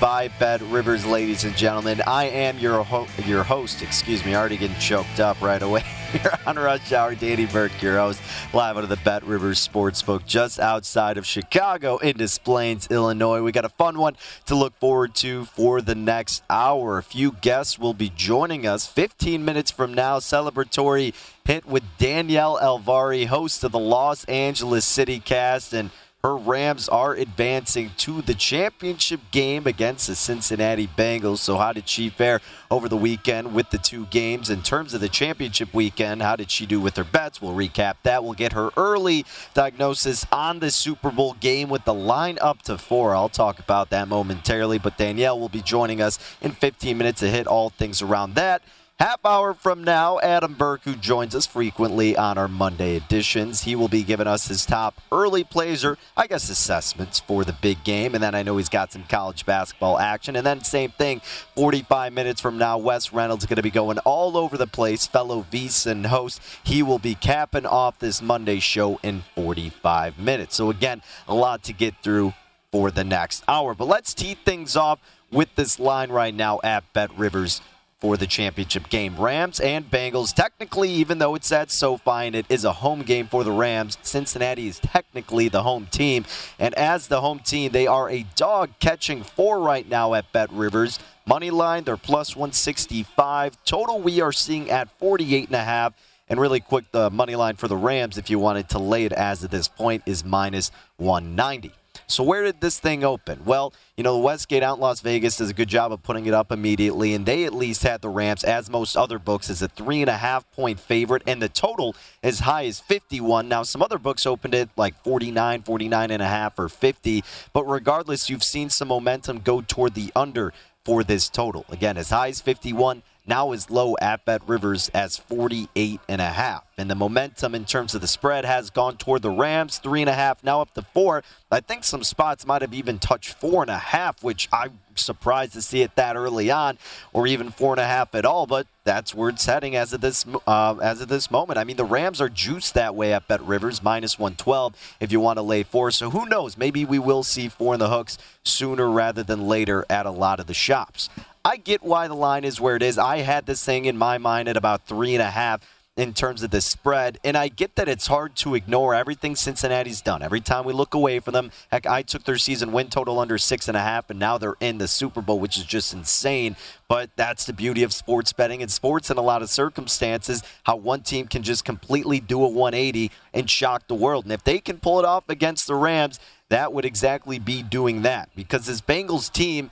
By Bet Rivers, ladies and gentlemen. I am your ho- your host. Excuse me, already getting choked up right away. Here on Rush Hour, Danny Burke, your host, live out of the Bet Rivers Sportsbook, just outside of Chicago in Des Plaines, Illinois. We got a fun one to look forward to for the next hour. A few guests will be joining us 15 minutes from now. Celebratory hit with Danielle Alvari, host of the Los Angeles City Cast, and her Rams are advancing to the championship game against the Cincinnati Bengals. So, how did she fare over the weekend with the two games? In terms of the championship weekend, how did she do with her bets? We'll recap that. We'll get her early diagnosis on the Super Bowl game with the line up to four. I'll talk about that momentarily, but Danielle will be joining us in 15 minutes to hit all things around that. Half hour from now, Adam Burke, who joins us frequently on our Monday editions, he will be giving us his top early plays or, I guess, assessments for the big game. And then I know he's got some college basketball action. And then, same thing, 45 minutes from now, Wes Reynolds is going to be going all over the place. Fellow VSiN host, he will be capping off this Monday show in 45 minutes. So, again, a lot to get through for the next hour. But let's tee things off with this line right now at Bet Rivers for the championship game. Rams and Bengals, technically, even though it's at SoFi and it is a home game for the Rams, Cincinnati is technically the home team. And as the home team, they are a dog catching four right now at Bet Rivers. Money line, they're plus 165. Total, we are seeing at 48 and a half. And really quick, the money line for the Rams, if you wanted to lay it as at this point, is minus 190. So where did this thing open? Well, you know, the Westgate out in Las Vegas does a good job of putting it up immediately, and they at least had the Rams, as most other books, as a three and a half point favorite, and the total as high as 51. Now, some other books opened it like 49, 49 and a half, or 50, but regardless, you've seen some momentum go toward the under for this total. Again, as high as 51 now as low at Bet Rivers as 48 and a half. And the momentum in terms of the spread has gone toward the Rams, three and a half, now up to four. I think some spots might have even touched four and a half, which I'm surprised to see it that early on, or even four and a half at all. But that's where it's heading as of this uh, as of this moment. I mean, the Rams are juiced that way at Bet Rivers, minus 112 if you want to lay four. So who knows? Maybe we will see four in the hooks sooner rather than later at a lot of the shops. I get why the line is where it is. I had this thing in my mind at about three and a half in terms of the spread. And I get that it's hard to ignore everything Cincinnati's done. Every time we look away from them, heck, I took their season win total under six and a half, and now they're in the Super Bowl, which is just insane. But that's the beauty of sports betting and sports in a lot of circumstances, how one team can just completely do a 180 and shock the world. And if they can pull it off against the Rams, that would exactly be doing that. Because this Bengals team,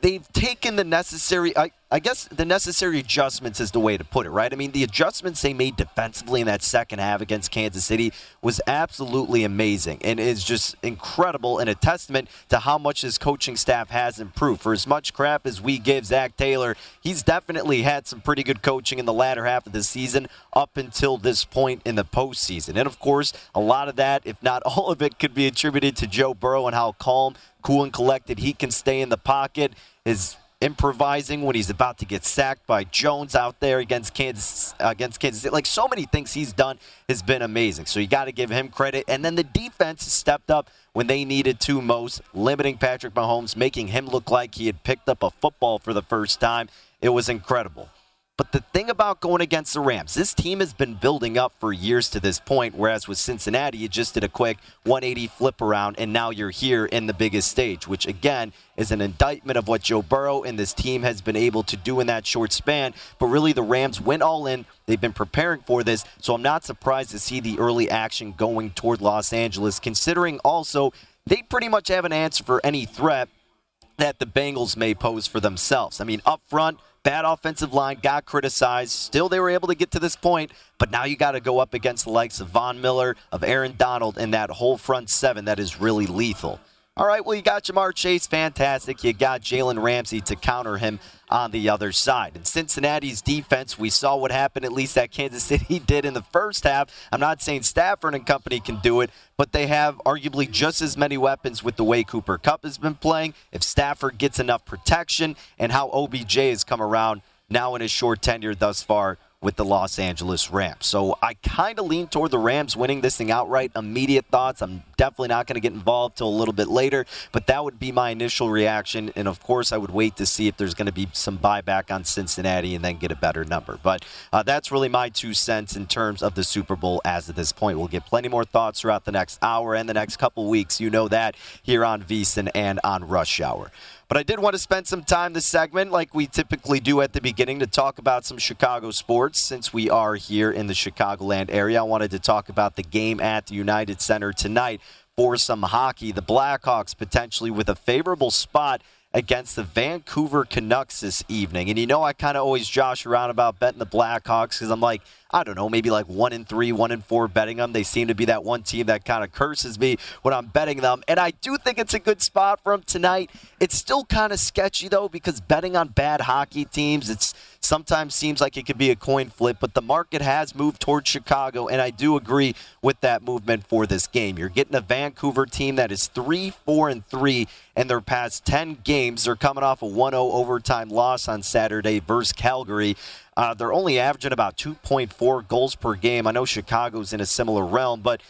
they've taken the necessary I, I guess the necessary adjustments is the way to put it right i mean the adjustments they made defensively in that second half against kansas city was absolutely amazing and is just incredible and a testament to how much his coaching staff has improved for as much crap as we give Zac taylor he's definitely had some pretty good coaching in the latter half of the season up until this point in the postseason and of course a lot of that if not all of it could be attributed to joe burrow and how calm cool and collected. He can stay in the pocket. Is improvising when he's about to get sacked by Jones out there against Kansas against Kansas. Like so many things he's done has been amazing. So you got to give him credit. And then the defense stepped up when they needed to most, limiting Patrick Mahomes, making him look like he had picked up a football for the first time. It was incredible. But the thing about going against the Rams, this team has been building up for years to this point, whereas with Cincinnati, you just did a quick 180 flip around, and now you're here in the biggest stage, which again is an indictment of what Joe Burrow and this team has been able to do in that short span. But really, the Rams went all in. They've been preparing for this, so I'm not surprised to see the early action going toward Los Angeles, considering also they pretty much have an answer for any threat that the Bengals may pose for themselves. I mean, up front, bad offensive line, got criticized. Still, they were able to get to this point, but now you got to go up against the likes of Von Miller, of Aaron Donald, and that whole front seven that is really lethal. All right, well, you got Ja'Marr Chase, fantastic. You got Jalen Ramsey to counter him on the other side. In Cincinnati's defense, we saw what happened, at least that Kansas City did in the first half. I'm not saying Stafford and company can do it, but they have arguably just as many weapons with the way Cooper Kupp has been playing. If Stafford gets enough protection and how OBJ has come around now in his short tenure thus far with the Los Angeles Rams. So I kind of lean toward the Rams winning this thing outright. Immediate thoughts. I'm definitely not going to get involved till a little bit later, but that would be my initial reaction. And of course, I would wait to see if there's going to be some buyback on Cincinnati and then get a better number. But uh, that's really my two cents in terms of the Super Bowl as of this point. We'll get plenty more thoughts throughout the next hour and the next couple weeks. You know that here on VSiN and on Rush Hour. But I did want to spend some time this segment, like we typically do at the beginning, to talk about some Chicago sports since we are here in the Chicagoland area. I wanted to talk about the game at the United Center tonight for some hockey. The Blackhawks potentially with a favorable spot against the Vancouver Canucks this evening. And you know, I kind of always josh around about betting the Blackhawks because I'm like, I don't know, maybe like one in three, one in four betting them. They seem to be that one team that kind of curses me when I'm betting them. And I do think it's a good spot for them tonight. It's still kind of sketchy though because betting on bad hockey teams, it's sometimes seems like it could be a coin flip, but the market has moved towards Chicago, and I do agree with that movement for this game. You're getting a Vancouver team that is three, four, and three in their past 10 games. They're coming off a 1 0 overtime loss on Saturday versus Calgary. Uh, they're only averaging about 2.4 goals per game. I know Chicago's in a similar realm, but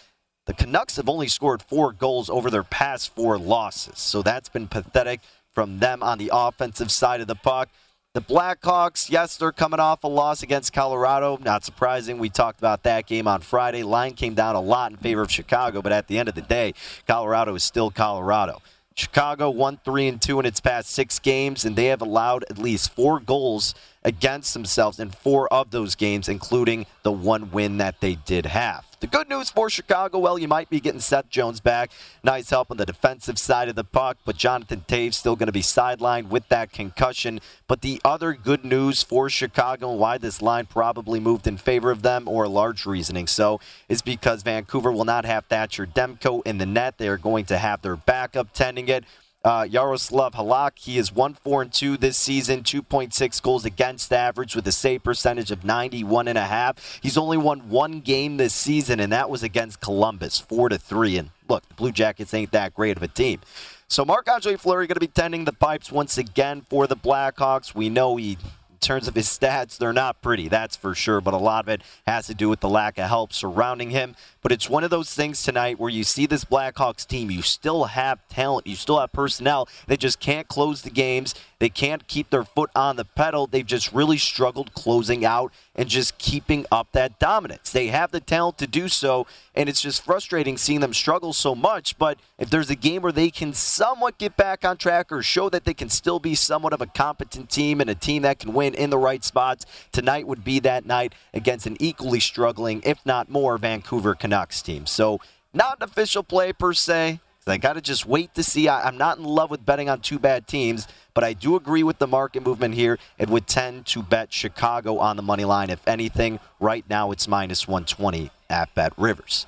the Canucks have only scored four goals over their past four losses. So that's been pathetic from them on the offensive side of the puck. The Blackhawks, yes, they're coming off a loss against Colorado. Not surprising. We talked about that game on Friday. Line came down a lot in favor of Chicago, but at the end of the day, Colorado is still Colorado. Chicago 1 3 and 2 in its past six games, and they have allowed at least four goals against themselves in four of those games, including the one win that they did have. The good news for Chicago, well, you might be getting Seth Jones back. Nice help on the defensive side of the puck, but Jonathan Toews still going to be sidelined with that concussion. But the other good news for Chicago and why this line probably moved in favor of them, or a large reasoning so, is because Vancouver will not have Thatcher Demko in the net. They are going to have their backup tending it. Uh, Jaroslav Halak, he is 1 4 and 2 this season, 2.6 goals against average with a save percentage of 91.5. He's only won one game this season, and that was against Columbus, 4 to 3. And look, the Blue Jackets ain't that great of a team. So Marc Andre Fleury going to be tending the pipes once again for the Blackhawks. We know he in terms of his stats, they're not pretty, that's for sure. But a lot of it has to do with the lack of help surrounding him. But it's one of those things tonight where you see this Blackhawks team, you still have talent, you still have personnel. They just can't close the games. They can't keep their foot on the pedal. They've just really struggled closing out and just keeping up that dominance. They have the talent to do so, and it's just frustrating seeing them struggle so much. But if there's a game where they can somewhat get back on track or show that they can still be somewhat of a competent team and a team that can win in the right spots, tonight would be that night against an equally struggling, if not more, Vancouver Canucks team. So, not an official play per se. I got to just wait to see. I, I'm not in love with betting on two bad teams, but I do agree with the market movement here. It would tend to bet Chicago on the money line. If anything, right now it's minus 120 at Bet Rivers.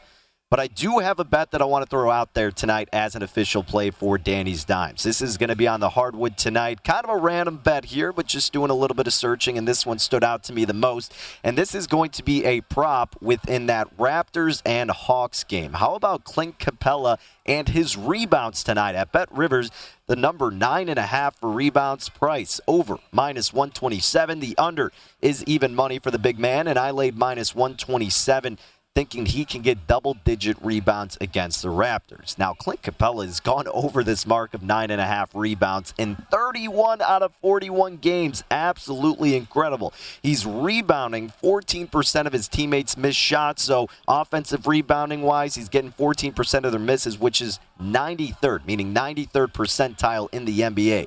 But I do have a bet that I want to throw out there tonight as an official play for Danny's Dimes. This is going to be on the hardwood tonight. Kind of a random bet here, but just doing a little bit of searching, and this one stood out to me the most. And this is going to be a prop within that Raptors and Hawks game. How about Clint Capela and his rebounds tonight at Bet Rivers? The number nine and a half for rebounds price over minus 127. The under is even money for the big man, and I laid minus 127 thinking he can get double digit rebounds against the Raptors. Now, Clint Capela has gone over this mark of nine and a half rebounds in 31 out of 41 games. Absolutely incredible. He's rebounding 14% of his teammates' missed shots. So, offensive rebounding wise, he's getting 14% of their misses, which is 93rd, meaning 93rd percentile in the NBA.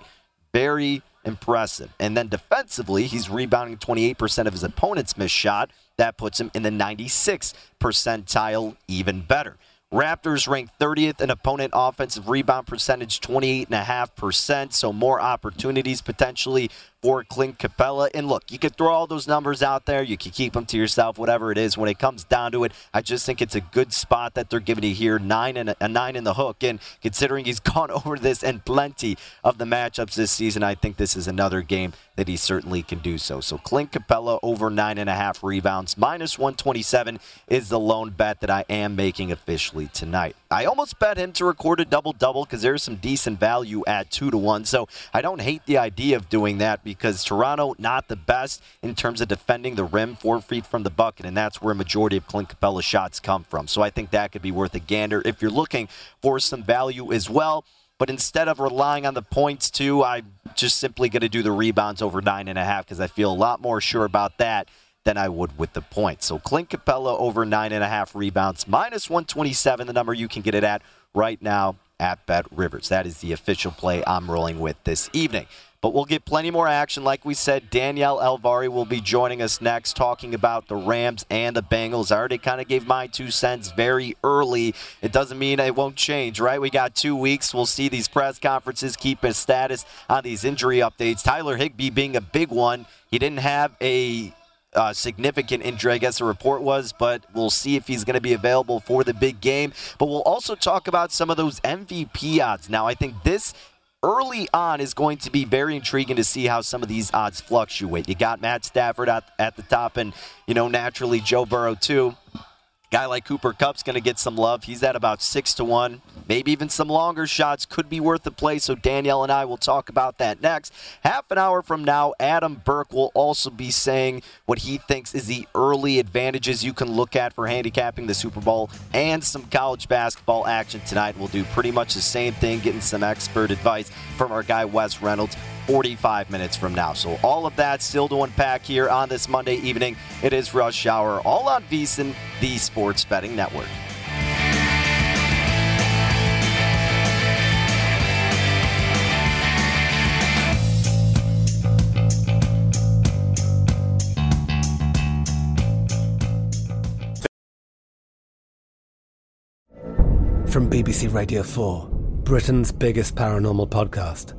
Very impressive. And then defensively, he's rebounding 28% of his opponent's missed shot. That puts him in the 96th percentile, even better. Raptors ranked 30th in opponent offensive rebound percentage, 28.5%. So more opportunities potentially for Clint Capela. And look, you could throw all those numbers out there. You can keep them to yourself, whatever it is. When it comes down to it, I just think it's a good spot that they're giving you here. Nine and a, a nine in the hook. And considering he's gone over this and plenty of the matchups this season, I think this is another game that he certainly can do so. So Clint Capela over nine and a half rebounds, minus 127 is the lone bet that I am making officially tonight. I almost bet him to record a double double because there's some decent value at two to one. So I don't hate the idea of doing that because Toronto not the best in terms of defending the rim four feet from the bucket, and that's where a majority of Clint Capela's shots come from. So I think that could be worth a gander if you're looking for some value as well. But instead of relying on the points too, I'm just simply going to do the rebounds over nine and a half because I feel a lot more sure about that than I would with the points. So Clint Capela over nine and a half rebounds, minus 127, the number you can get it at right now at Bet Rivers. That is the official play I'm rolling with this evening. But we'll get plenty more action. Like we said, Danielle Alvari will be joining us next, talking about the Rams and the Bengals. I already kind of gave my two cents very early. It doesn't mean it won't change, right? We got two weeks. We'll see these press conferences keep a status on these injury updates. Tyler Higbee being a big one. He didn't have a uh, significant injury, I guess the report was, but we'll see if he's going to be available for the big game. But we'll also talk about some of those MVP odds. Now, I think this early on is going to be very intriguing to see how some of these odds fluctuate. You got Matt Stafford at, at the top, and, you know, naturally Joe Burrow, too. Guy like Cooper Kupp's going to get some love. He's at about six to one. Maybe even some longer shots could be worth the play. So Danielle and I will talk about that next. Half an hour from now, Adam Burke will also be saying what he thinks is the early advantages you can look at for handicapping the Super Bowl and some college basketball action tonight. We'll do pretty much the same thing, getting some expert advice from our guy Wes Reynolds. 45 minutes from now. So all of that still to unpack here on this Monday evening. It is Rush Hour, all on VSiN, the Sports Betting Network. From BBC Radio 4, Britain's biggest paranormal podcast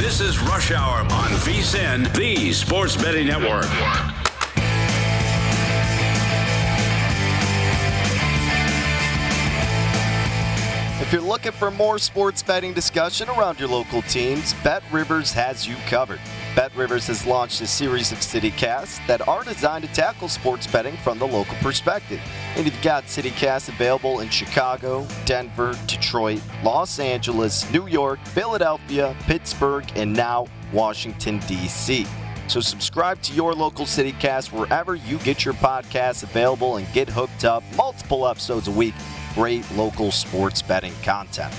This is Rush Hour on VSiN, the Sports Betting Network. If you're looking for more sports betting discussion around your local teams, Bet Rivers has you covered. Bet Rivers has launched a series of CityCasts that are designed to tackle sports betting from the local perspective. And you've got CityCasts available in Chicago, Denver, Detroit, Los Angeles, New York, Philadelphia, Pittsburgh, and now Washington, D.C. So subscribe to your local CityCast wherever you get your podcasts available and get hooked up multiple episodes a week. Great local sports betting content.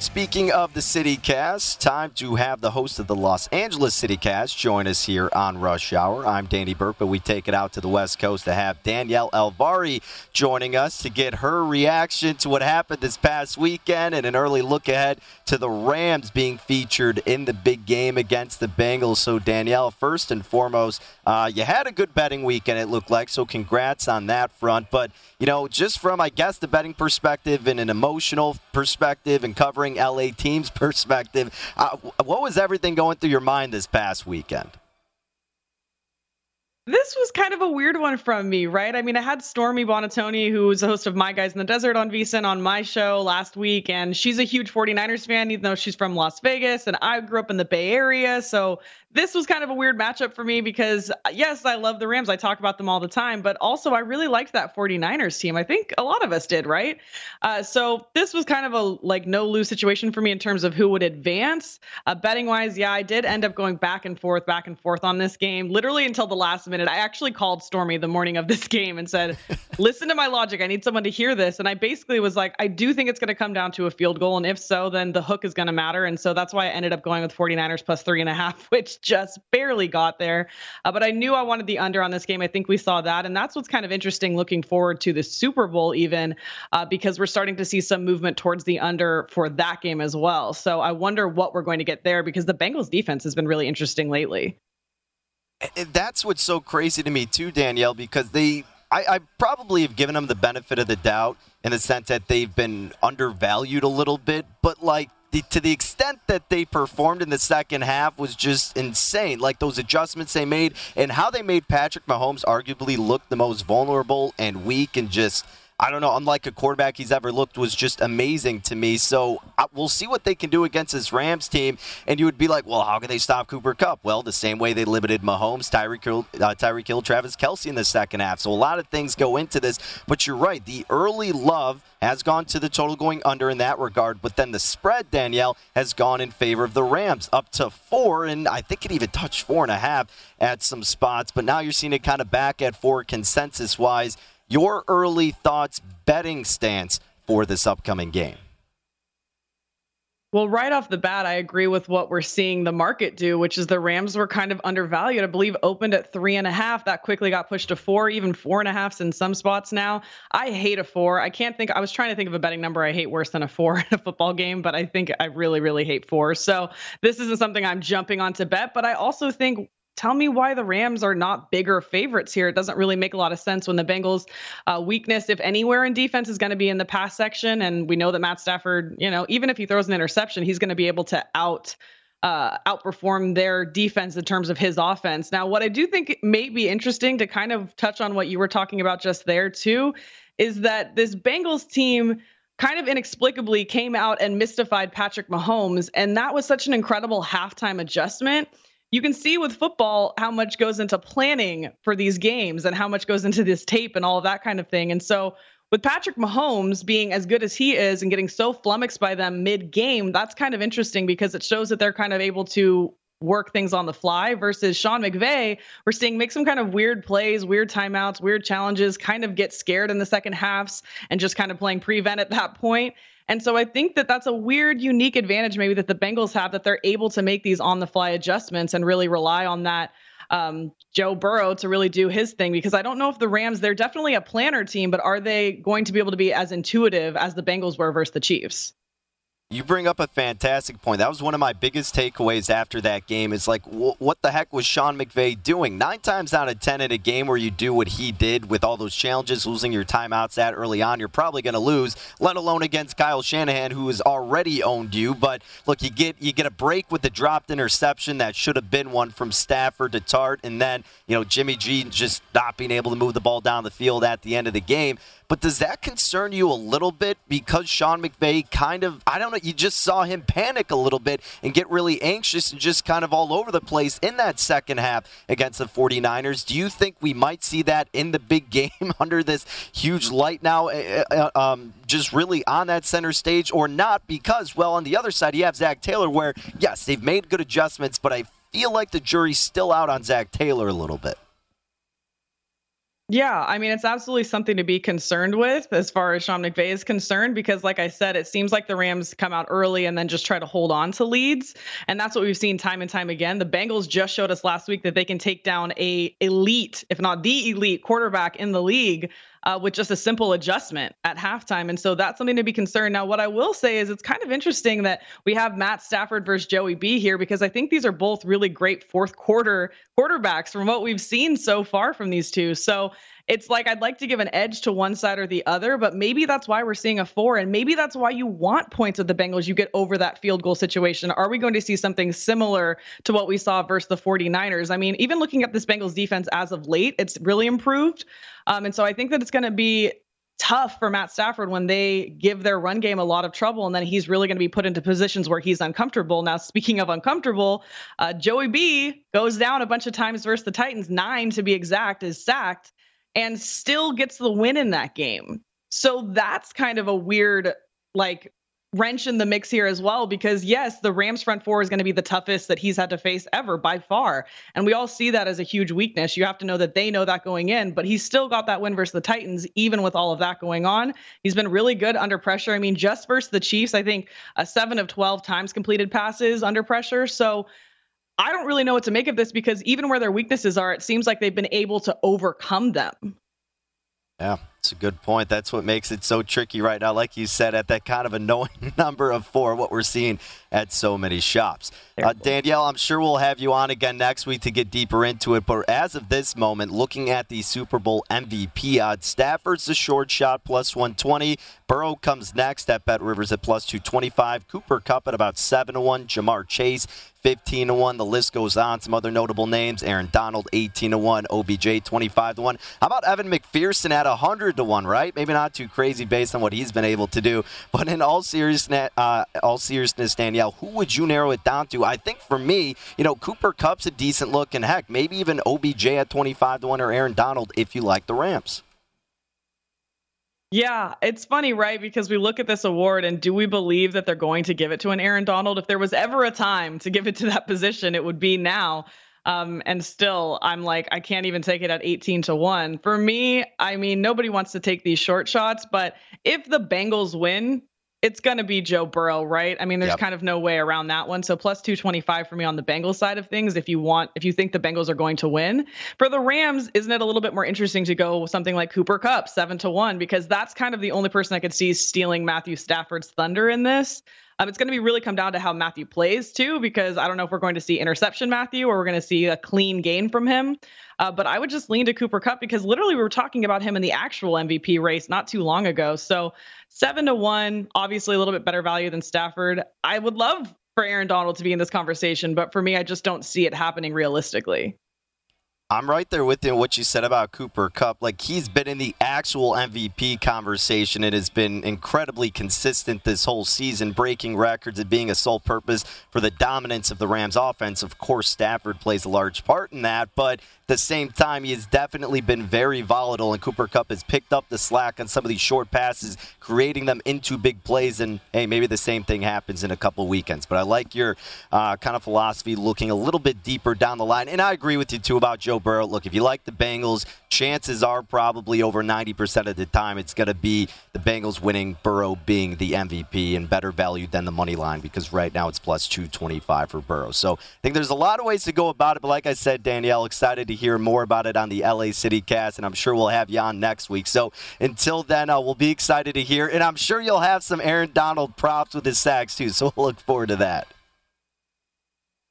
Speaking of the City Cast, time to have the host of the Los Angeles City Cast join us here on Rush Hour. I'm Danny Burke, but we take it out to the West Coast to have Danielle Alvari joining us to get her reaction to what happened this past weekend and an early look ahead to the Rams being featured in the big game against the Bengals. So, Danielle, first and foremost, uh, you had a good betting weekend, it looked like, so congrats on that front. But, you know, just from, I guess, the betting perspective and an emotional perspective and covering LA team's perspective, uh, what was everything going through your mind this past weekend? This was kind of a weird one from me, right? I mean, I had Stormy Buonantony, who was the host of My Guys in the Desert on VSIN on my show last week, and she's a huge 49ers fan, even though she's from Las Vegas, and I grew up in the Bay Area, so this was kind of a weird matchup for me because yes, I love the Rams. I talk about them all the time, but also I really liked that 49ers team. I think a lot of us did, right? Uh, so this was kind of a like no lose situation for me in terms of who would advance. Uh, betting wise, yeah, I did end up going back and forth, back and forth on this game, literally until the last minute. I actually called Stormy the morning of this game and said, "Listen to my logic. I need someone to hear this." And I basically was like, "I do think it's going to come down to a field goal, and if so, then the hook is going to matter." And so that's why I ended up going with 49ers plus three and a half, which just barely got there. Uh, but I knew I wanted the under on this game. I think we saw that. And that's what's kind of interesting looking forward to the Super Bowl, even uh, because we're starting to see some movement towards the under for that game as well. So I wonder what we're going to get there because the Bengals defense has been really interesting lately. That's what's so crazy to me, too, Danielle, because they. I, I probably have given them the benefit of the doubt in the sense that they've been undervalued a little bit, but like the, to the extent that they performed in the second half was just insane. Like those adjustments they made and how they made Patrick Mahomes arguably look the most vulnerable and weak and just I don't know, unlike a quarterback he's ever looked, was just amazing to me. So we'll see what they can do against this Rams team. And you would be like, well, how can they stop Cooper Kupp? Well, the same way they limited Mahomes, Tyreek Hill, uh, Hill, Travis Kelce in the second half. So a lot of things go into this. But you're right, the early love has gone to the total going under in that regard. But then the spread, Danielle, has gone in favor of the Rams up to four, and I think it even touched four and a half at some spots. But now you're seeing it kind of back at four consensus wise your early thoughts, betting stance for this upcoming game. Well, right off the bat, I agree with what we're seeing the market do, which is the Rams were kind of undervalued. I believe opened at three and a half. That quickly got pushed to four, even four and a half in some spots now. I hate a four. I can't think, I was trying to think of a betting number I hate worse than a four in a football game, but I think I really, really hate four. So this isn't something I'm jumping on to bet, but I also think tell me why the Rams are not bigger favorites here. It doesn't really make a lot of sense when the Bengals' uh, weakness, if anywhere in defense, is going to be in the pass section. And we know that Matt Stafford, you know, even if he throws an interception, he's going to be able to out. Uh, outperform their defense in terms of his offense. Now, what I do think may be interesting to kind of touch on what you were talking about just there, too, is that this Bengals team kind of inexplicably came out and mystified Patrick Mahomes. And that was such an incredible halftime adjustment you can see with football how much goes into planning for these games and how much goes into this tape and all of that kind of thing. And so with Patrick Mahomes being as good as he is and getting so flummoxed by them mid game, that's kind of interesting because it shows that they're kind of able to work things on the fly versus Sean McVay, we're seeing make some kind of weird plays, weird timeouts, weird challenges, kind of get scared in the second halves and just kind of playing prevent at that point. And so I think that that's a weird, unique advantage maybe that the Bengals have that they're able to make these on the fly adjustments and really rely on that um, Joe Burrow to really do his thing because I don't know if the Rams, they're definitely a planner team, but are they going to be able to be as intuitive as the Bengals were versus the Chiefs? You bring up a fantastic point. That was one of my biggest takeaways after that game. Is like, wh- what the heck was Sean McVay doing? Nine times out of ten in a game where you do what he did with all those challenges, losing your timeouts that early on, you're probably going to lose. Let alone against Kyle Shanahan, who has already owned you. But look, you get you get a break with the dropped interception that should have been one from Stafford to Tartt, and then you know Jimmy G just not being able to move the ball down the field at the end of the game. But does that concern you a little bit because Sean McVay kind of, I don't know, you just saw him panic a little bit and get really anxious and just kind of all over the place in that second half against the 49ers? Do you think we might see that in the big game under this huge light now, uh, um, just really on that center stage or not? Because, well, on the other side, you have Zac Taylor where, yes, they've made good adjustments, but I feel like the jury's still out on Zac Taylor a little bit. Yeah, I mean, it's absolutely something to be concerned with as far as Sean McVay is concerned, because like I said, it seems like the Rams come out early and then just try to hold on to leads. And that's what we've seen time and time again. The Bengals just showed us last week that they can take down a elite, if not the elite quarterback in the league uh, with just a simple adjustment at halftime. And so that's something to be concerned. Now, what I will say is it's kind of interesting that we have Matt Stafford versus Joey B here because I think these are both really great fourth quarter quarterbacks from what we've seen so far from these two. So it's like I'd like to give an edge to one side or the other, but maybe that's why we're seeing a four. And maybe that's why you want points at the Bengals. You get over that field goal situation. Are we going to see something similar to what we saw versus the 49ers? I mean, even looking at this Bengals defense as of late, it's really improved. Um, and so I think that it's going to be tough for Matt Stafford when they give their run game a lot of trouble, and then he's really going to be put into positions where he's uncomfortable. Now, speaking of uncomfortable, uh, Joey B goes down a bunch of times versus the Titans, nine to be exact, is sacked, and still gets the win in that game. So that's kind of a weird, like, wrench in the mix here as well because yes the rams front four is going to be the toughest that he's had to face ever by far. And we all see that as a huge weakness. You have to know that they know that going in but he's still got that win versus the titans even with all of that going on. He's been really good under pressure. I mean just versus the chiefs i think a 7 of 12 times completed passes under pressure. So I don't really know what to make of this because even where their weaknesses are, it seems like they've been able to overcome them. Yeah, it's a good point. That's what makes it so tricky right now. Like you said, at that kind of annoying number of four, what we're seeing at so many shops. Uh, Danielle, I'm sure we'll have you on again next week to get deeper into it. But as of this moment, looking at the Super Bowl MVP odds, Stafford's the short shot plus 120. Burrow comes next at Bet Rivers at plus 225. Cooper Kupp at about 7 to 1. Ja'Marr Chase 15 to 1. The list goes on. Some other notable names Aaron Donald 18 to 1. OBJ 25 to 1. How about Evan McPherson at 100 to 1, right? Maybe not too crazy based on what he's been able to do. But in all seriousness, uh, all seriousness, Danielle, who would you narrow it down to? I think for me, you know, Cooper Kupp's a decent look, and heck, maybe even OBJ at 25 to 1 or Aaron Donald if you like the Rams. Yeah, it's funny, right? Because we look at this award and do we believe that they're going to give it to an Aaron Donald? If there was ever a time to give it to that position, it would be now. Um, and still, I'm like, I can't even take it at 18 to 1. For me, I mean, nobody wants to take these short shots, but if the Bengals win, it's going to be Joe Burrow, right? I mean, there's yep. kind of no way around that one. So plus 225 for me on the Bengals side of things if you want if you think the Bengals are going to win. For the Rams, isn't it a little bit more interesting to go with something like Cooper Kupp 7 to 1 because that's kind of the only person I could see stealing Matthew Stafford's thunder in this. Um, it's going to be really come down to how Matthew plays too, because I don't know if we're going to see interception Matthew or we're going to see a clean gain from him. Uh, but I would just lean to Cooper Kupp because literally we were talking about him in the actual MVP race not too long ago. So seven to one, obviously a little bit better value than Stafford. I would love for Aaron Donald to be in this conversation, but for me, I just don't see it happening realistically. I'm right there with you what you said about Cooper Kupp. Like he's been in the actual MVP conversation. It has been incredibly consistent this whole season, breaking records and being a sole purpose for the dominance of the Rams offense. Of course, Stafford plays a large part in that, but at the same time, he has definitely been very volatile, and Cooper Kupp has picked up the slack on some of these short passes, creating them into big plays. And hey, maybe the same thing happens in a couple weekends. But I like your uh, kind of philosophy looking a little bit deeper down the line. And I agree with you, too, about Joe Burrow. Look, if you like the Bengals, chances are probably over 90% of the time it's going to be the Bengals winning, Burrow being the MVP and better value than the money line because right now it's plus 225 for Burrow. So I think there's a lot of ways to go about it. But like I said, Danielle, excited to hear more about it on the LA City cast, and I'm sure we'll have you on next week. So until then, uh, we'll be excited to hear, and I'm sure you'll have some Aaron Donald props with his sacks too. So we'll look forward to that.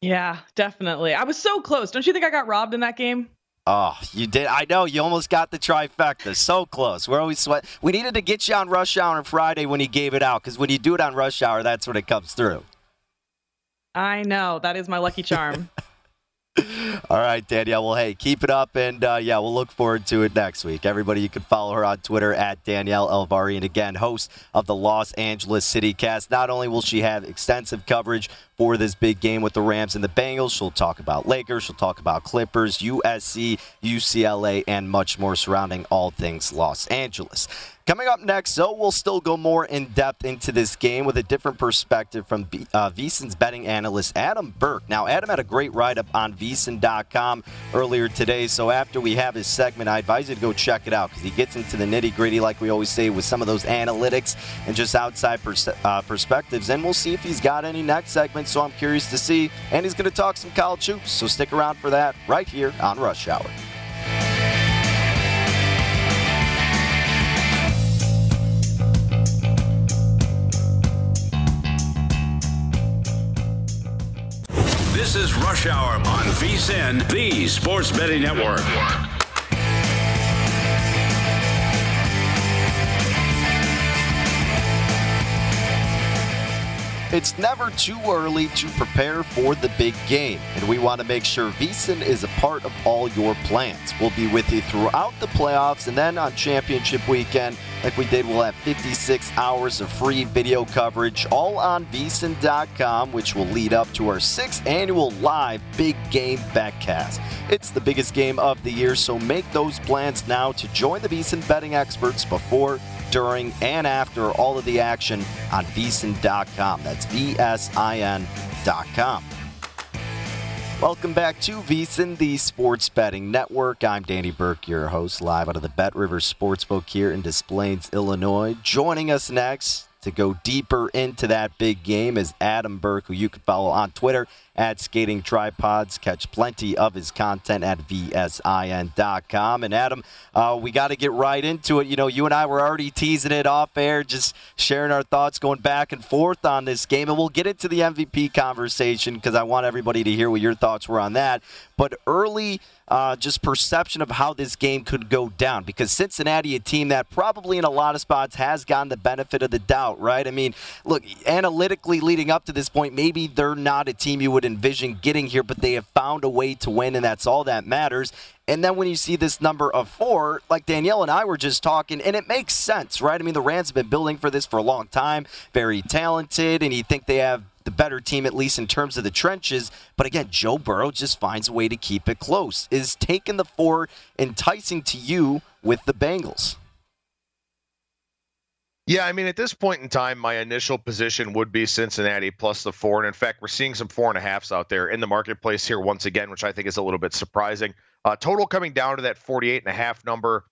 Yeah, definitely. I was so close. Don't you think I got robbed in that game? Oh, you did. I know you almost got the trifecta. So close. We're always sweat. We needed to get you on rush hour on Friday when he gave it out because when you do it on rush hour, that's when it comes through. I know. That is my lucky charm. All right, Danielle. Well, hey, keep it up, and uh, yeah, we'll look forward to it next week. Everybody, you can follow her on Twitter at Danielle Elvari, and again, host of the Los Angeles City Cast. Not only will she have extensive coverage for this big game with the Rams and the Bengals, she'll talk about Lakers, she'll talk about Clippers, USC, UCLA, and much more surrounding all things Los Angeles. Coming up next, though, we'll still go more in depth into this game with a different perspective from uh, VSiN's betting analyst Adam Burke. Now, Adam had a great write up on VSiN.com earlier today, so after we have his segment, I advise you to go check it out because he gets into the nitty gritty, like we always say, with some of those analytics and just outside pers- uh, perspectives. And we'll see if he's got any next segment, so I'm curious to see. And he's going to talk some college hoops, so stick around for that right here on Rush Hour. This is Rush Hour on VSIN, the Sports Betting Network. It's never too early to prepare for the big game, and we want to make sure VSiN is a part of all your plans. We'll be with you throughout the playoffs, and then on championship weekend, like we did, we'll have 56 hours of free video coverage, all on VSiN.com, which will lead up to our sixth annual live big game betcast. It's the biggest game of the year, so make those plans now to join the VSiN betting experts before during, and after all of the action on VSiN.com. That's V-S-I-N.com. Welcome back to VSiN, the Sports Betting Network. I'm Danny Burke, your host, live out of the Bet River Sportsbook here in Des Plaines, Illinois. Joining us next to go deeper into that big game is Adam Burke, who you can follow on Twitter at Skating Tripods. Catch plenty of his content at VSIN.com. And Adam, uh, we got to get right into it. You know, you and I were already teasing it off air, just sharing our thoughts, going back and forth on this game. And we'll get into the MVP conversation because I want everybody to hear what your thoughts were on that. But early, uh, just perception of how this game could go down because Cincinnati, a team that probably in a lot of spots has gotten the benefit of the doubt, right? I mean, look, analytically leading up to this point, maybe they're not a team you would envision getting here, but they have found a way to win, and that's all that matters. And then when you see this number of four, like Danielle and I were just talking, and it makes sense, right? I mean, the Rams have been building for this for a long time, very talented, and you think they have the better team, at least in terms of the trenches. But again, Joe Burrow just finds a way to keep it close. Is taking the four enticing to you with the Bengals? Yeah, I mean, at this point in time, my initial position would be Cincinnati plus the four. And in fact, we're seeing some four and a halfs out there in the marketplace here once again, which I think is a little bit surprising. Uh, total coming down to that 48 and a half number.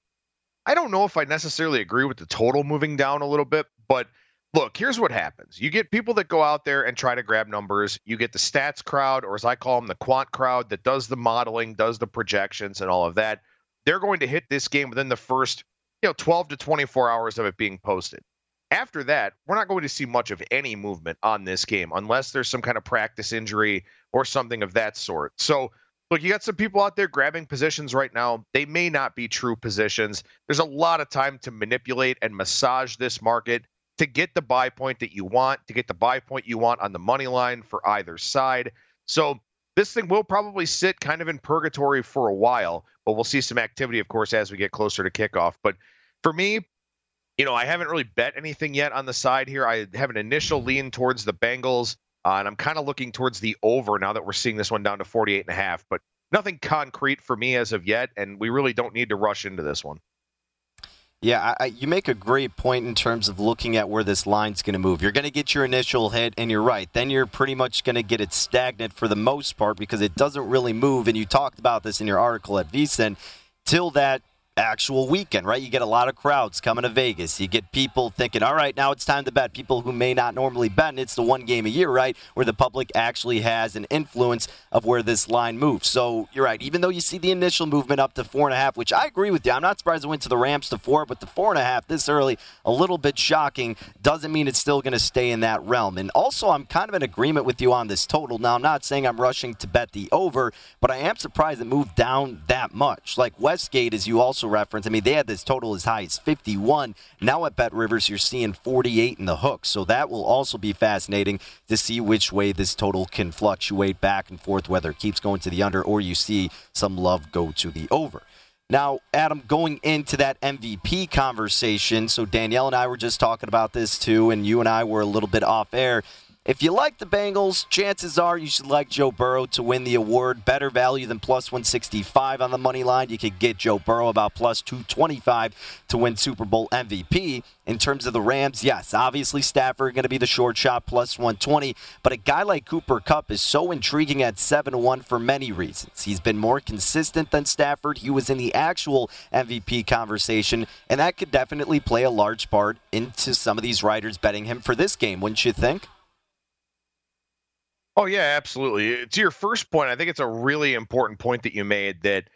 I don't know if I necessarily agree with the total moving down a little bit, but look, here's what happens. You get people that go out there and try to grab numbers. You get the stats crowd, or as I call them, the quant crowd that does the modeling, does the projections, and all of that. They're going to hit this game within the first you know 12 to 24 hours of it being posted after that we're not going to see much of any movement on this game unless there's some kind of practice injury or something of that sort so look you got some people out there grabbing positions right now they may not be true positions there's a lot of time to manipulate and massage this market to get the buy point that you want to get the buy point you want on the money line for either side so this thing will probably sit kind of in purgatory for a while but we'll see some activity of course as we get closer to kickoff but for me, you know, I haven't really bet anything yet on the side here. I have an initial lean towards the Bengals, uh, and I'm kind of looking towards the over now that we're seeing this one down to 48 and a half. But nothing concrete for me as of yet, and we really don't need to rush into this one. Yeah, I, you make a great point in terms of looking at where this line's going to move. You're going to get your initial hit, and you're right. Then you're pretty much going to get it stagnant for the most part because it doesn't really move. And you talked about this in your article at VSiN till that actual weekend, right? You get a lot of crowds coming to Vegas. You get people thinking, all right, now it's time to bet. People who may not normally bet, and it's the one game a year, right, where the public actually has an influence of where this line moves. So you're right. Even though you see the initial movement up to four and a half, which I agree with you, I'm not surprised it went to the Rams to four, but the four and a half this early, a little bit shocking, doesn't mean it's still going to stay in that realm. And also, I'm kind of in agreement with you on this total. Now, I'm not saying I'm rushing to bet the over, but I am surprised it moved down that much. Like Westgate, as you also reference. I mean, they had this total as high as 51. Now at Bet Rivers, you're seeing 48 in the hook. So that will also be fascinating to see which way this total can fluctuate back and forth, whether it keeps going to the under or you see some love go to the over. Now, Adam, going into that MVP conversation, so Danielle and I were just talking about this too, and you and I were a little bit off air. If you like the Bengals, chances are you should like Joe Burrow to win the award. Better value than plus 165 on the money line. You could get Joe Burrow about plus 225 to win Super Bowl MVP. In terms of the Rams, yes, obviously Stafford going to be the short shot plus 120, but a guy like Cooper Kupp is so intriguing at 7 1 for many reasons. He's been more consistent than Stafford. He was in the actual MVP conversation, and that could definitely play a large part into some of these writers betting him for this game, wouldn't you think? Oh yeah, absolutely. To your first point, I think it's a really important point that you made that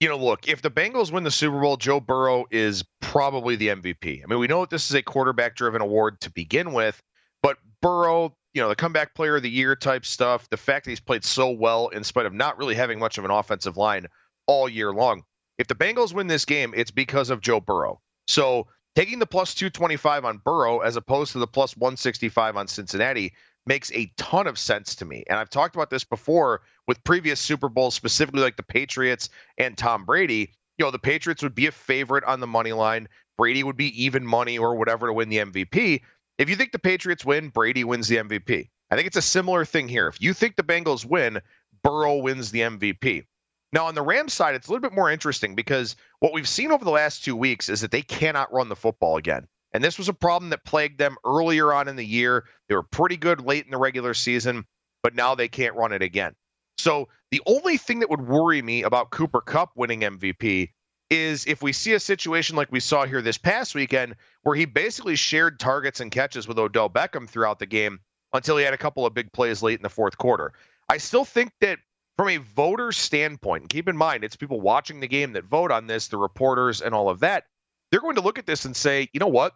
you know, look, if the Bengals win the Super Bowl, Joe Burrow is probably the MVP. I mean, we know this is a quarterback driven award to begin with, but Burrow, you know, the comeback player of the year type stuff, the fact that he's played so well in spite of not really having much of an offensive line all year long. If the Bengals win this game, it's because of Joe Burrow. So taking the plus 225 on Burrow as opposed to the plus 165 on Cincinnati makes a ton of sense to me. And I've talked about this before with previous Super Bowls, specifically like the Patriots and Tom Brady. You know, the Patriots would be a favorite on the money line. Brady would be even money or whatever to win the MVP. If you think the Patriots win, Brady wins the MVP. I think it's a similar thing here. If you think the Bengals win, Burrow wins the MVP. Now, on the Rams side, it's a little bit more interesting because what we've seen over the last two weeks is that they cannot run the football again. And this was a problem that plagued them earlier on in the year. They were pretty good late in the regular season, but now they can't run it again. So the only thing that would worry me about Cooper Kupp winning MVP is if we see a situation like we saw here this past weekend where he basically shared targets and catches with Odell Beckham throughout the game until he had a couple of big plays late in the fourth quarter. I still think that from a voter standpoint, keep in mind it's people watching the game that vote on this, the reporters and all of that, they're going to look at this and say, you know what?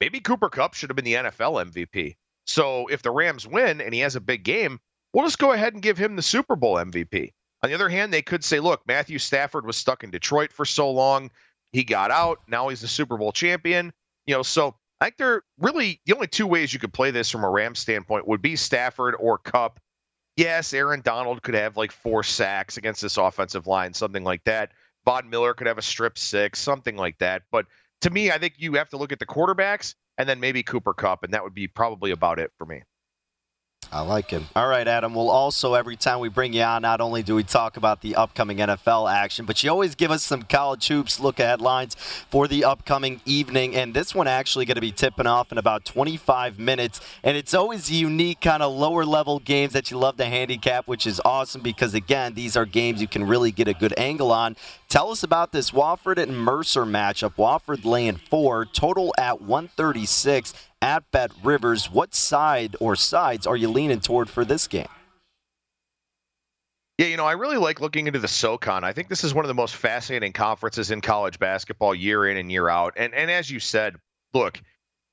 Maybe Cooper Kupp should have been the NFL MVP. So if the Rams win and he has a big game, we'll just go ahead and give him the Super Bowl MVP. On the other hand, they could say, look, Matthew Stafford was stuck in Detroit for so long. He got out. Now he's the Super Bowl champion. You know, so I think there really the only two ways you could play this from a Rams standpoint would be Stafford or Kupp. Yes, Aaron Donald could have like four sacks against this offensive line, something like that. Von Miller could have a strip six, something like that. But to me, I think you have to look at the quarterbacks and then maybe Cooper Kupp, and that would be probably about it for me. I like him. All right, Adam. Well, also, every time we bring you on, not only do we talk about the upcoming NFL action, but you always give us some college hoops look ahead lines for the upcoming evening. And this one actually going to be tipping off in about 25 minutes. And it's always unique kind of lower level games that you love to handicap, which is awesome because, again, these are games you can really get a good angle on. Tell us about this Wofford and Mercer matchup. Wofford laying four, total at 136 at Bet Rivers. What side or sides are you leaning toward for this game? Yeah, you know, I really like looking into the SoCon. I think this is one of the most fascinating conferences in college basketball year in and year out. And and as you said, look,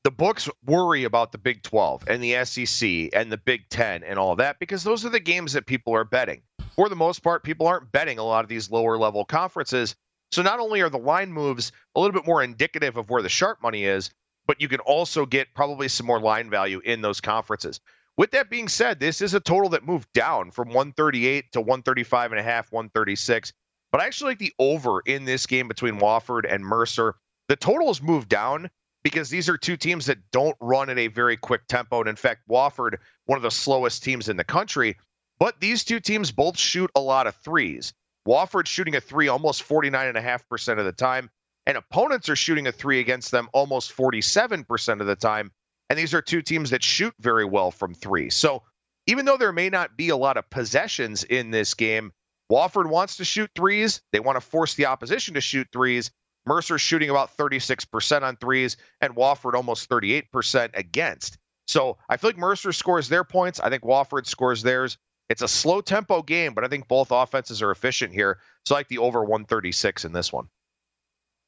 the books worry about the Big 12 and the SEC and the Big 10 and all that because those are the games that people are betting. For the most part, people aren't betting a lot of these lower level conferences. So not only are the line moves a little bit more indicative of where the sharp money is, but you can also get probably some more line value in those conferences. With that being said, this is a total that moved down from 138 to 135 and a half, 136. But I actually like the over in this game between Wofford and Mercer. The total has moved down because these are two teams that don't run at a very quick tempo. And in fact, Wofford, one of the slowest teams in the country. But these two teams both shoot a lot of threes. Wofford shooting a three almost 49.5% of the time and opponents are shooting a three against them almost 47% of the time. And these are two teams that shoot very well from three. So even though there may not be a lot of possessions in this game, Wofford wants to shoot threes. They want to force the opposition to shoot threes. Mercer's shooting about 36% on threes, and Wofford almost 38% against. So I feel like Mercer scores their points. I think Wofford scores theirs. It's a slow tempo game, but I think both offenses are efficient here. So I like the over 136 in this one.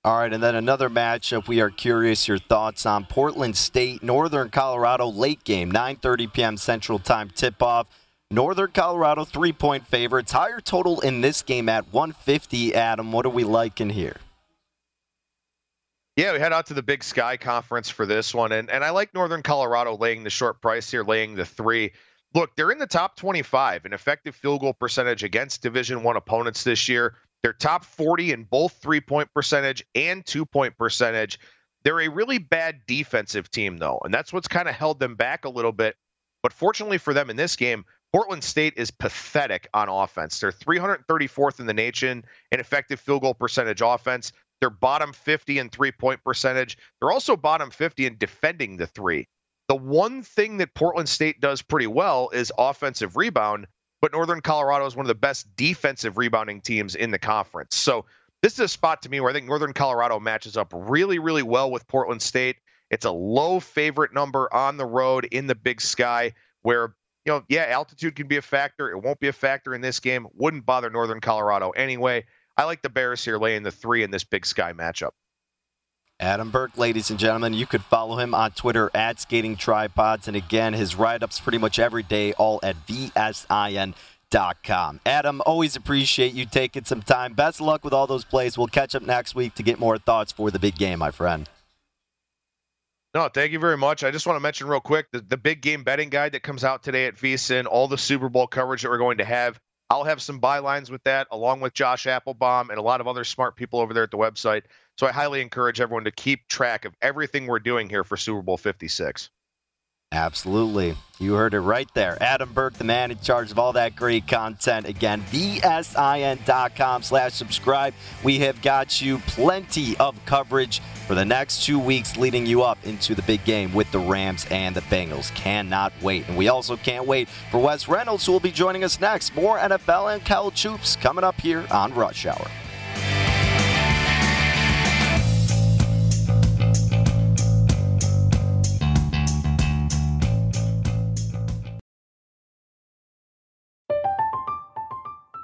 All right, and then another matchup we are curious your thoughts on Portland State, Northern Colorado late game, 9:30 p.m. Central Time tip-off. Northern Colorado three-point favorites, higher total in this game at 150. Adam, what are we liking here? Yeah, we head out to the Big Sky Conference for this one, and and I like Northern Colorado laying the short price here, laying the three. Look, they're in the top 25 in effective field goal percentage against Division One opponents this year. They're top 40 in both three point percentage and two point percentage. They're a really bad defensive team, though, and that's what's kind of held them back a little bit But fortunately for them in this game, Portland State is pathetic on offense. They're 334th in the nation in effective field goal percentage offense. They're bottom 50 in three point percentage. They're also bottom 50 in defending the three. The one thing that Portland State does pretty well is offensive rebound, but Northern Colorado is one of the best defensive rebounding teams in the conference. So this is a spot to me where I think Northern Colorado matches up really, really well with Portland State. It's a low favorite number on the road in the big sky where, you know, yeah, altitude can be a factor. It won't be a factor in this game. Wouldn't bother Northern Colorado anyway. I like the Bears here laying the three in this big sky matchup. Adam Burke, ladies and gentlemen, you could follow him on Twitter at Skating Tripods. And again, his write ups pretty much every day, all at VSIN.com. Adam, always appreciate you taking some time. Best luck with all those plays. We'll catch up next week to get more thoughts for the big game, my friend. No, thank you very much. I just want to mention real quick the, the big game betting guide that comes out today at VSIN, all the Super Bowl coverage that we're going to have. I'll have some bylines with that, along with Josh Appelbaum and a lot of other smart people over there at the website. So I highly encourage everyone to keep track of everything we're doing here for Super Bowl 56. Absolutely. You heard it right there. Adam Burke, the man in charge of all that great content. Again, vsin.com slash subscribe. We have got you plenty of coverage for the next two weeks leading you up into the big game with the Rams and the Bengals. Cannot wait. And we also can't wait for Wes Reynolds, who will be joining us next. More NFL and Cal hoops coming up here on Rush Hour.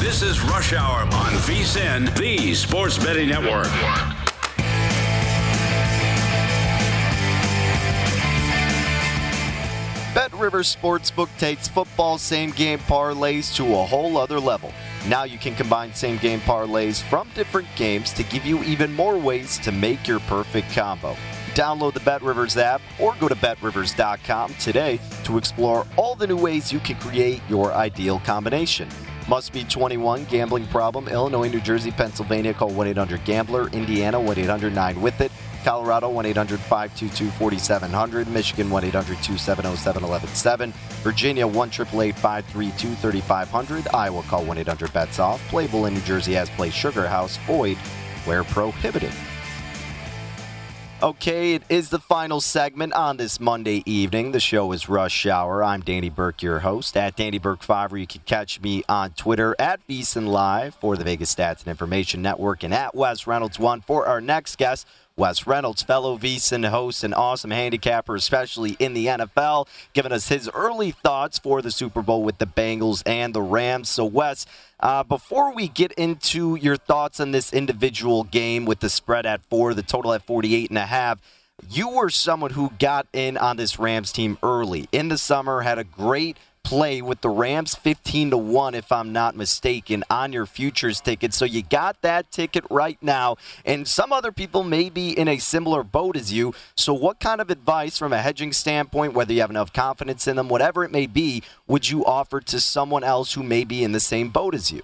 This is Rush Hour on VSIN, the Sports Betting Network. Bet Rivers Sportsbook takes football same game parlays to a whole other level. Now you can combine same game parlays from different games to give you even more ways to make your perfect combo. Download the Bet Rivers app or go to betrivers.com today to explore all the new ways you can create your ideal combination. Must be 21. Gambling problem. Illinois, New Jersey, Pennsylvania. Call 1 800 Gambler. Indiana 1 800 9 with it. Colorado 1 800 522 4700. Michigan 1 800 270 7117. Virginia 1 888 532 3500. Iowa call 1 800 bets off. Playable in New Jersey as play Sugar House. Void where prohibited. Okay, it is the final segment on this Monday evening. The show is Rush Hour. I'm Danny Burke, your host. At Danny Burke5, where you can catch me on Twitter at VSIN Live for the Vegas Stats and Information Network and at Wes Reynolds1 for our next guest. Wes Reynolds, fellow VSIN host and awesome handicapper, especially in the NFL, giving us his early thoughts for the Super Bowl with the Bengals and the Rams. So, Wes, uh, before we get into your thoughts on this individual game with the spread at four, the total at 48 and a half, you were someone who got in on this Rams team early in the summer, had a great play with the Rams 15 to 1 if I'm not mistaken on your futures ticket. So you got that ticket right now and some other people may be in a similar boat as you. So what kind of advice from a hedging standpoint whether you have enough confidence in them whatever it may be would you offer to someone else who may be in the same boat as you?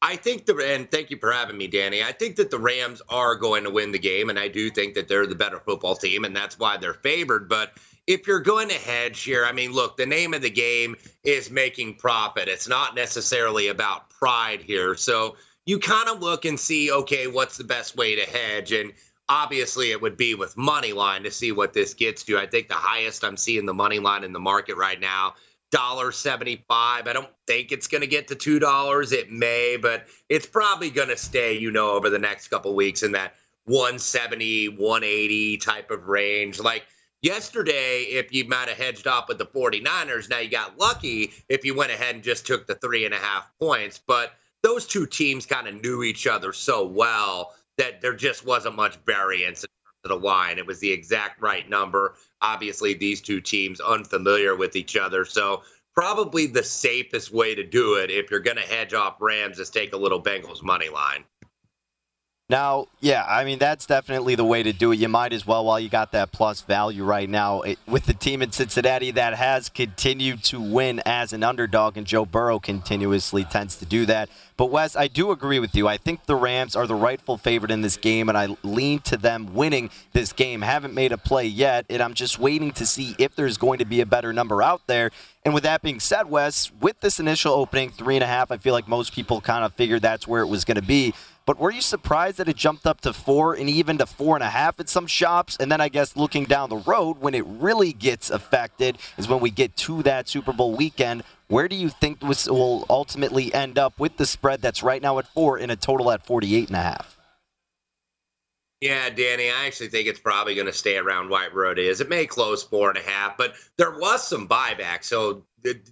I think the and thank you for having me, Danny. I think that the Rams are going to win the game, and I do think that they're the better football team, and that's why they're favored. But if you're going to hedge here, I mean, look, the name of the game is making profit. It's not necessarily about pride here. So you kind of look and see, okay, what's the best way to hedge? And obviously it would be with money line to see what this gets to. I think the highest I'm seeing the money line in the market right now dollar seventy five. I don't think it's going to get to two dollars. It may, but it's probably going to stay, you know, over the next couple weeks in that 170, 180 type of range. Like yesterday, if you might have hedged off with the 49ers, now you got lucky if you went ahead and just took the three and a half points. But those two teams kind of knew each other so well that there just wasn't much variance in terms of the line. It was the exact right number. Obviously, these two teams unfamiliar with each other. So probably the safest way to do it if you're going to hedge off Rams is take a little Bengals money line. Now, yeah, I mean that's definitely the way to do it. You might as well while you got that plus value right now it, with the team in Cincinnati that has continued to win as an underdog, and Joe Burrow continuously tends to do that. But Wes, I do agree with you. I think the Rams are the rightful favorite in this game, and I lean to them winning this game. Haven't made a play yet, and I'm just waiting to see if there's going to be a better number out there. And with that being said, Wes, with this initial opening, three and a half, I feel like most people kind of figured that's where it was going to be. But were you surprised that it jumped up to four and even to four and a half at some shops? And then I guess looking down the road, when it really gets affected is when we get to that Super Bowl weekend. Where do you think this will ultimately end up with the spread that's right now at four and a total at 48 and a half? Yeah, Danny, I actually think it's probably going to stay around White Road is. It may close four and a half, but there was some buyback. So,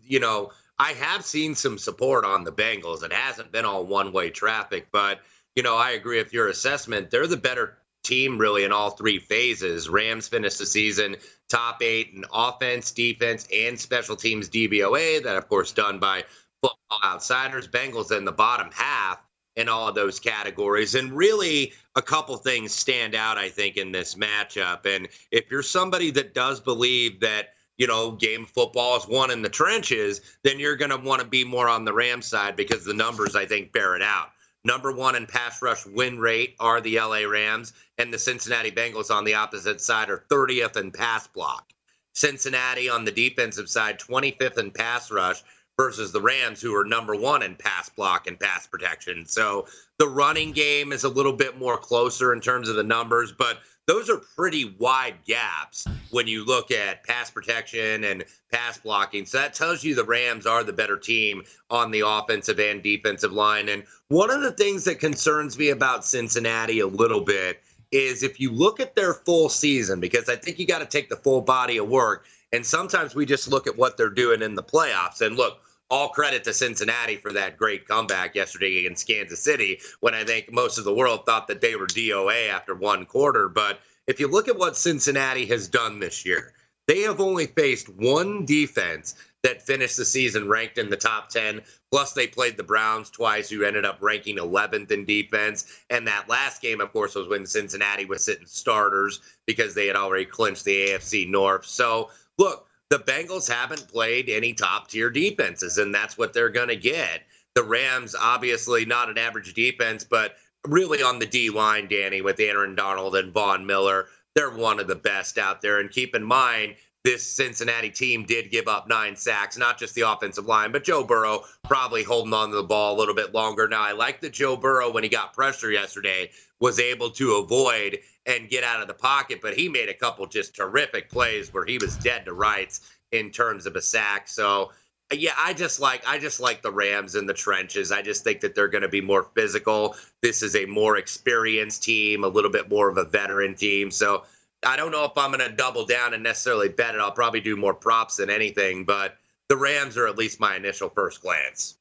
you know, I have seen some support on the Bengals. It hasn't been all one way traffic, but you know, I agree with your assessment. They're the better team really in all three phases. Rams finished the season top eight in offense, defense, and special teams DVOA. That, of course, done by Football Outsiders. Bengals in the bottom half in all of those categories. And really, a couple things stand out, I think, in this matchup. And if you're somebody that does believe that you know, game football is won in the trenches, then you're going to want to be more on the Rams side because the numbers, I think, bear it out. Number one in pass rush win rate are the LA Rams, and the Cincinnati Bengals on the opposite side are 30th in pass block. Cincinnati on the defensive side, 25th in pass rush versus the Rams, who are number one in pass block and pass protection. So the running game is a little bit more closer in terms of the numbers, but those are pretty wide gaps when you look at pass protection and pass blocking. So that tells you the Rams are the better team on the offensive and defensive line. And one of the things that concerns me about Cincinnati a little bit is if you look at their full season, because I think you got to take the full body of work. And sometimes we just look at what they're doing in the playoffs. And look, all credit to Cincinnati for that great comeback yesterday against Kansas City when I think most of the world thought that they were DOA after one quarter. But if you look at what Cincinnati has done this year, they have only faced one defense that finished the season ranked in the top 10. Plus, they played the Browns twice, who ended up ranking 11th in defense. And that last game, of course, was when Cincinnati was sitting starters because they had already clinched the AFC North. So, look, the Bengals haven't played any top tier defenses, and that's what they're going to get. The Rams, obviously, not an average defense, but really on the D line, Danny, with Aaron Donald and Von Miller, they're one of the best out there. And keep in mind, this Cincinnati team did give up nine sacks, not just the offensive line, but Joe Burrow probably holding on to the ball a little bit longer. Now, I like that Joe Burrow, when he got pressure yesterday, was able to avoid and get out of the pocket, but he made a couple just terrific plays where he was dead to rights in terms of a sack. So yeah, I just like I just like the Rams in the trenches. I just think that they're going to be more physical. This is a more experienced team, a little bit more of a veteran team. So I don't know if I'm going to double down and necessarily bet it. I'll probably do more props than anything, but the Rams are at least my initial first glance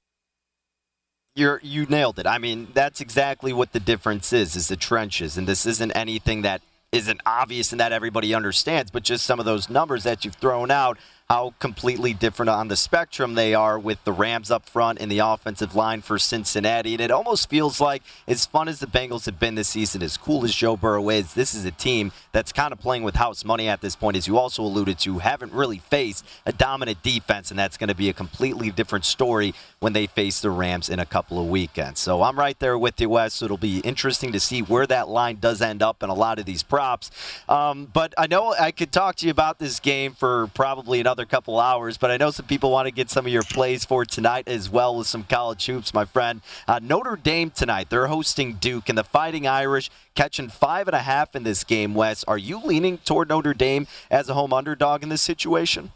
you're you nailed it. I mean, that's exactly what the difference is is the trenches and this isn't anything that isn't obvious and that everybody understands, but just some of those numbers that you've thrown out how completely different on the spectrum they are with the Rams up front and the offensive line for Cincinnati. And it almost feels like, as fun as the Bengals have been this season, as cool as Joe Burrow is, this is a team that's kind of playing with house money at this point, as you also alluded to, haven't really faced a dominant defense, and that's going to be a completely different story when they face the Rams in a couple of weekends. So I'm right there with you, Wes. It'll be interesting to see where that line does end up in a lot of these props. Um, but I know I could talk to you about this game for probably another another couple hours. But I know some people want to get some of your plays for tonight as well with some college hoops, my friend. Uh, Notre Dame tonight, they're hosting Duke, and the Fighting Irish catching five and a half in this game, Wes. Are you leaning toward Notre Dame as a home underdog in this situation?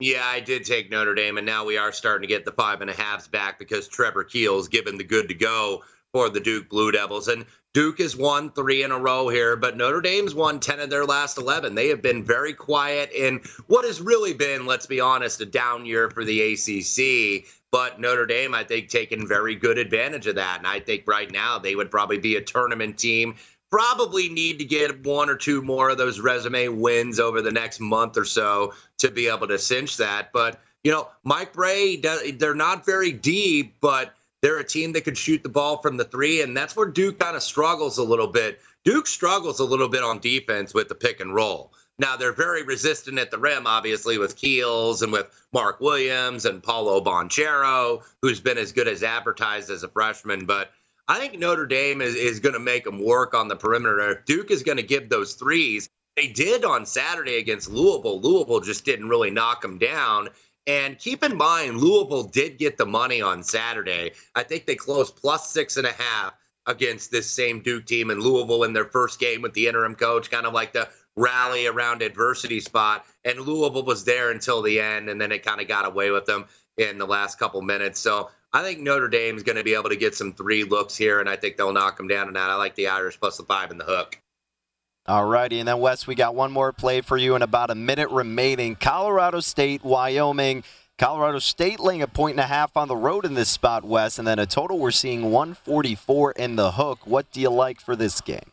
Yeah, I did take Notre Dame, and now we are starting to get the five and a halves back because Trevor Keels given the good to go for the Duke Blue Devils. And Duke has won three in a row here, but Notre Dame's won 10 of their last 11. They have been very quiet in what has really been, let's be honest, a down year for the ACC. But Notre Dame, I think, taken very good advantage of that. And I think right now they would probably be a tournament team. Probably need to get one or two more of those resume wins over the next month or so to be able to cinch that. But, you know, Mike Brey, they're not very deep, but they're a team that could shoot the ball from the three, and that's where Duke kind of struggles a little bit. Duke struggles a little bit on defense with the pick and roll. Now they're very resistant at the rim, obviously, with Keels and with Mark Williams and Paolo Banchero, who's been as good as advertised as a freshman. But I think Notre Dame is, is going to make them work on the perimeter. Duke is going to give those threes. They did on Saturday against Louisville. Louisville just didn't really knock them down. And keep in mind, Louisville did get the money on Saturday. I think they closed plus six and a half against this same Duke team in Louisville in their first game with the interim coach, kind of like the rally around adversity spot. And Louisville was there until the end, and then it kind of got away with them in the last couple minutes. So I think Notre Dame is going to be able to get some three looks here, and I think they'll knock them down on that. I like the Irish plus the five in the hook. All righty, and then Wes, we got one more play for you in about a minute remaining. Colorado State, Wyoming. Colorado State laying a point and a half on the road in this spot, Wes, and then a total we're seeing 144 in the hook. What do you like for this game?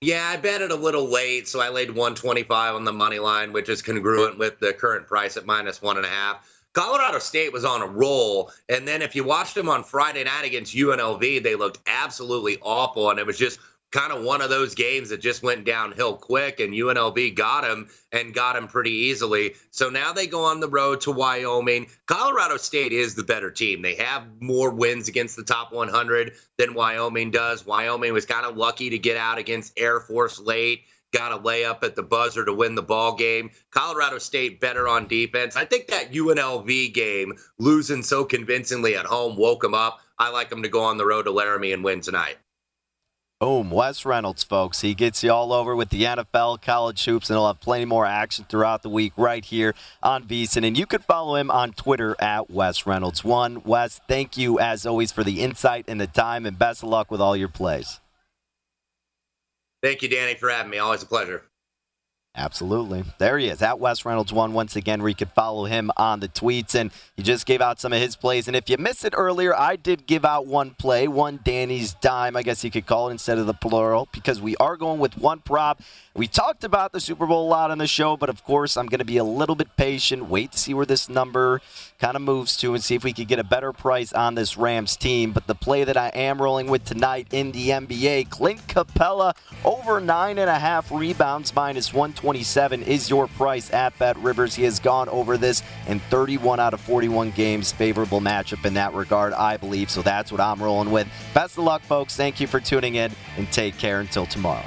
Yeah, I bet it a little late, so I laid 125 on the money line, which is congruent with the current price at minus one and a half. Colorado State was on a roll, and then if you watched them on Friday night against UNLV, they looked absolutely awful, and it was just kind of one of those games that just went downhill quick, and UNLV got him and got him pretty easily. So now they go on the road to Wyoming. Colorado State is the better team. They have more wins against the top 100 than Wyoming does. Wyoming was kind of lucky to get out against Air Force late. Got a layup at the buzzer to win the ball game. Colorado State better on defense. I think that UNLV game, losing so convincingly at home, woke them up. I like them to go on the road to Laramie and win tonight. Boom, Wes Reynolds, folks. He gets you all over with the NFL, college hoops, and he'll have plenty more action throughout the week right here on VSiN. And you can follow him on Twitter at Wes Reynolds. One, Wes, thank you as always for the insight and the time, and best of luck with all your plays. Thank you, Danny, for having me. Always a pleasure. Absolutely. There he is at Wes Reynolds one once again where you could follow him on the tweets and he just gave out some of his plays. And if you missed it earlier, I did give out one play, one Danny's dime, I guess you could call it instead of the plural, because we are going with one prop. We talked about the Super Bowl a lot on the show, but of course I'm gonna be a little bit patient, wait to see where this number kind of moves to and see if we could get a better price on this Rams team. But the play that I am rolling with tonight in the NBA, Clint Capela over nine and a half rebounds minus one 127 is your price at Bet Rivers. He has gone over this in 31 out of 41 games. Favorable matchup in that regard, I believe. So that's what I'm rolling with. Best of luck, folks. Thank you for tuning in and take care until tomorrow.